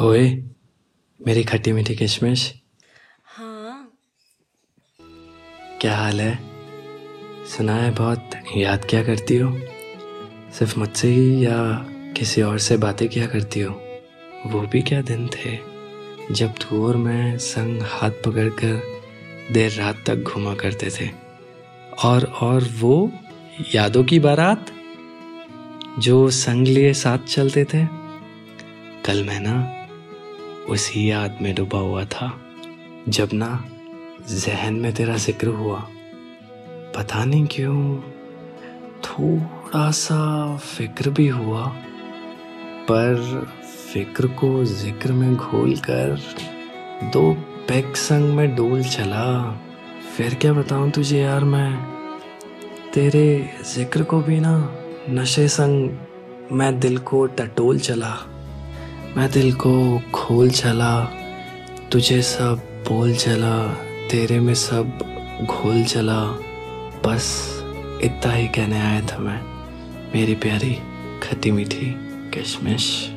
ओए मेरी खट्टी मीठी किशमिश। हाँ। क्या हाल है? सुना है बहुत याद क्या करती हो? सिर्फ़ मुझसे ही या किसी और से बातें क्या करती हो? वो भी क्या दिन थे जब तू और मैं संग हाथ पकड़कर देर रात तक घुमा करते थे। और और वो यादों की बारात जो संग लिए साथ चलते थे। कल मैं ना उसी याद में डूबा हुआ था, जब ना जहन में तेरा ज़िक्र हुआ। पता नहीं क्यों थोड़ा सा फ़िक्र भी हुआ, पर फ़िक्र को ज़िक्र में घोल कर दो पैक संग में डोल चला। फिर क्या बताऊँ तुझे यार मैं? तेरे ज़िक्र को भी ना नशे संग मैं दिल को टटोल चला। मैं दिल को खोल चला, तुझे सब बोल चला, तेरे में सब घोल चला। बस इतना ही कहने आया था मैं। मेरी प्यारी खट्टी मीठी किशमिश।